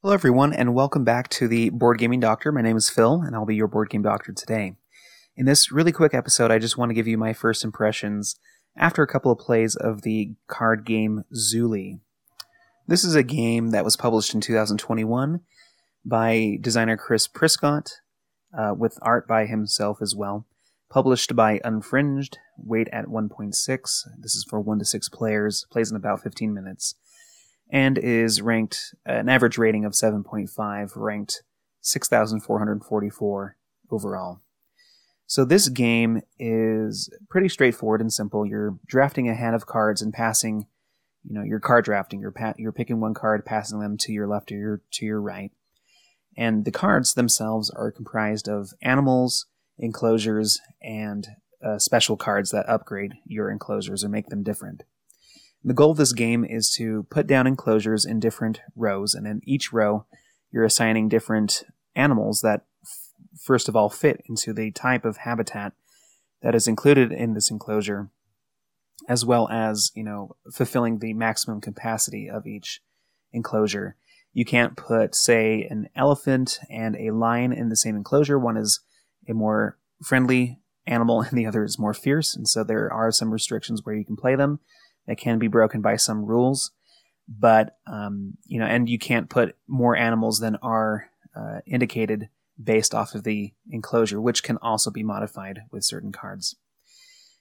Hello, everyone, and welcome back to the Board Gaming Doctor. My name is Phil, and I'll be your Board Game Doctor today. In this really quick episode, I just want to give you my first impressions after a couple of plays of the card game Zuuli. This is a game that was published in 2021 by designer Chris Priscott, uh, with art by himself as well. Published by Unfringed, weight at 1.6. This is for 1 to 6 players, plays in about 15 minutes and is ranked an average rating of 7.5, ranked 6,444 overall. So this game is pretty straightforward and simple. You're drafting a hand of cards and passing, you know, you're card drafting. You're pa- you're picking one card, passing them to your left or your to your right, and the cards themselves are comprised of animals, enclosures, and uh, special cards that upgrade your enclosures or make them different. The goal of this game is to put down enclosures in different rows, and in each row, you're assigning different animals that, f- first of all, fit into the type of habitat that is included in this enclosure, as well as, you know, fulfilling the maximum capacity of each enclosure. You can't put, say, an elephant and a lion in the same enclosure. One is a more friendly animal, and the other is more fierce, and so there are some restrictions where you can play them that can be broken by some rules. But um, you know, and you can't put more animals than are uh, indicated based off of the enclosure, which can also be modified with certain cards.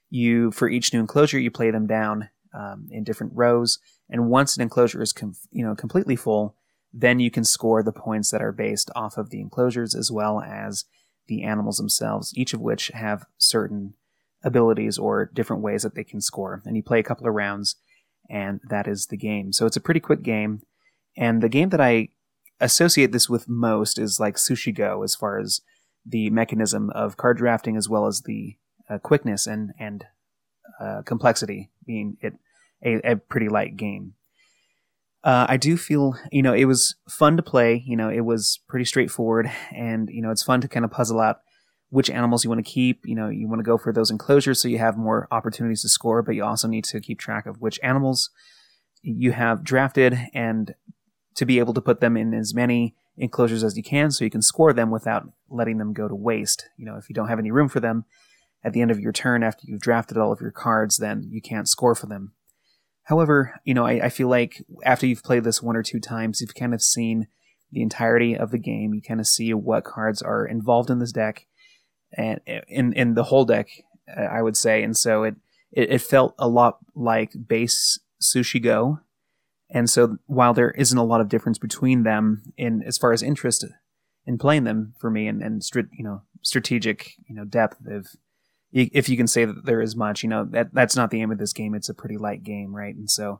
You for each new enclosure, you play them down um, in different rows, and once an enclosure is com- you know completely full, then you can score the points that are based off of the enclosures as well as the animals themselves, each of which have certain abilities or different ways that they can score. And you play a couple of rounds, and that is the game. So it's a pretty quick game. And the game that I associate this with most is like Sushi Go, as far as the mechanism of card drafting, as well as the uh, quickness and and uh, complexity, being it a, a pretty light game. Uh, I do feel, you know, it was fun to play. You know, it was pretty straightforward, and you know, it's fun to kind of puzzle out which animals you want to keep. You know, you want to go for those enclosures so you have more opportunities to score, but you also need to keep track of which animals you have drafted and to be able to put them in as many enclosures as you can so you can score them without letting them go to waste. You know, if you don't have any room for them at the end of your turn after you've drafted all of your cards, then you can't score for them. However, you know, I, I feel like after you've played this one or two times, you've kind of seen the entirety of the game. You kind of see what cards are involved in this deck and in in the whole deck, uh, I would say. And so it, it, it felt a lot like base Sushi Go. And so while there isn't a lot of difference between them in as far as interest in playing them for me and, and you know strategic you know depth of if you can say that there is much you know that that's not the aim of this game it's a pretty light game right and so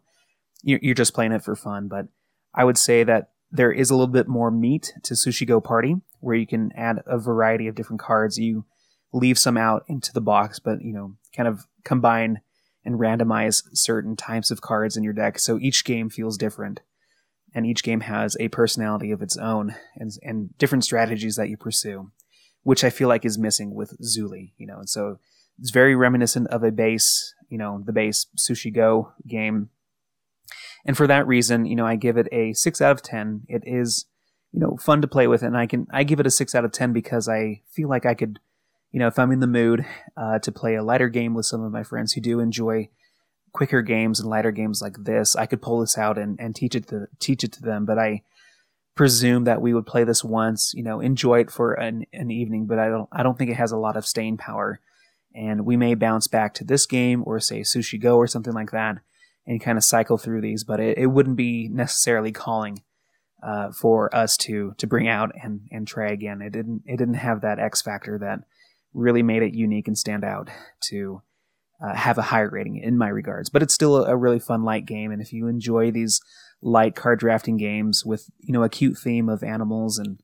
you're, you're just playing it for fun but i would say that there is a little bit more meat to Sushi Go Party, where you can add a variety of different cards. You leave some out into the box, but you know, kind of combine and randomize certain types of cards in your deck. So each game feels different, and each game has a personality of its own and and different strategies that you pursue, which I feel like is missing with Zuuli. You know, and so it's very reminiscent of a base, you know, the base Sushi Go game and for that reason, you know, I give it a six out of ten. It is, you know, fun to play with, and I can I give it a six out of ten because I feel like I could, you know, if I'm in the mood uh, to play a lighter game with some of my friends who do enjoy quicker games and lighter games like this, I could pull this out and, and teach it to teach it to them. But I presume that we would play this once, you know, enjoy it for an, an evening, but I don't I don't think it has a lot of staying power. And we may bounce back to this game or say Sushi Go or something like that and kind of cycle through these, but it, it wouldn't be necessarily calling uh, for us to to bring out and and try again. It didn't it didn't have that X factor that really made it unique and stand out to uh, have a higher rating in my regards. But it's still a, a, really fun light game, and if you enjoy these light card drafting games with you know a cute theme of animals and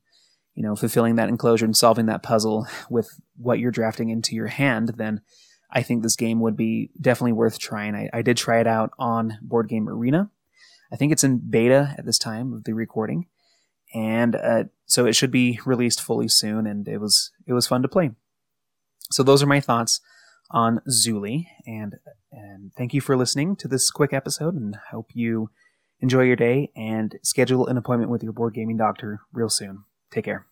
you know fulfilling that enclosure and solving that puzzle with what you're drafting into your hand, then I think this game would be definitely worth trying. I, I did try it out on Board Game Arena. I think it's in beta at this time of the recording, and uh, so it should be released fully soon. And it was it was fun to play. So those are my thoughts on Zuuli, and and thank you for listening to this quick episode, and hope you Enjoy your day and schedule an appointment with your board gaming doctor real soon. Take care.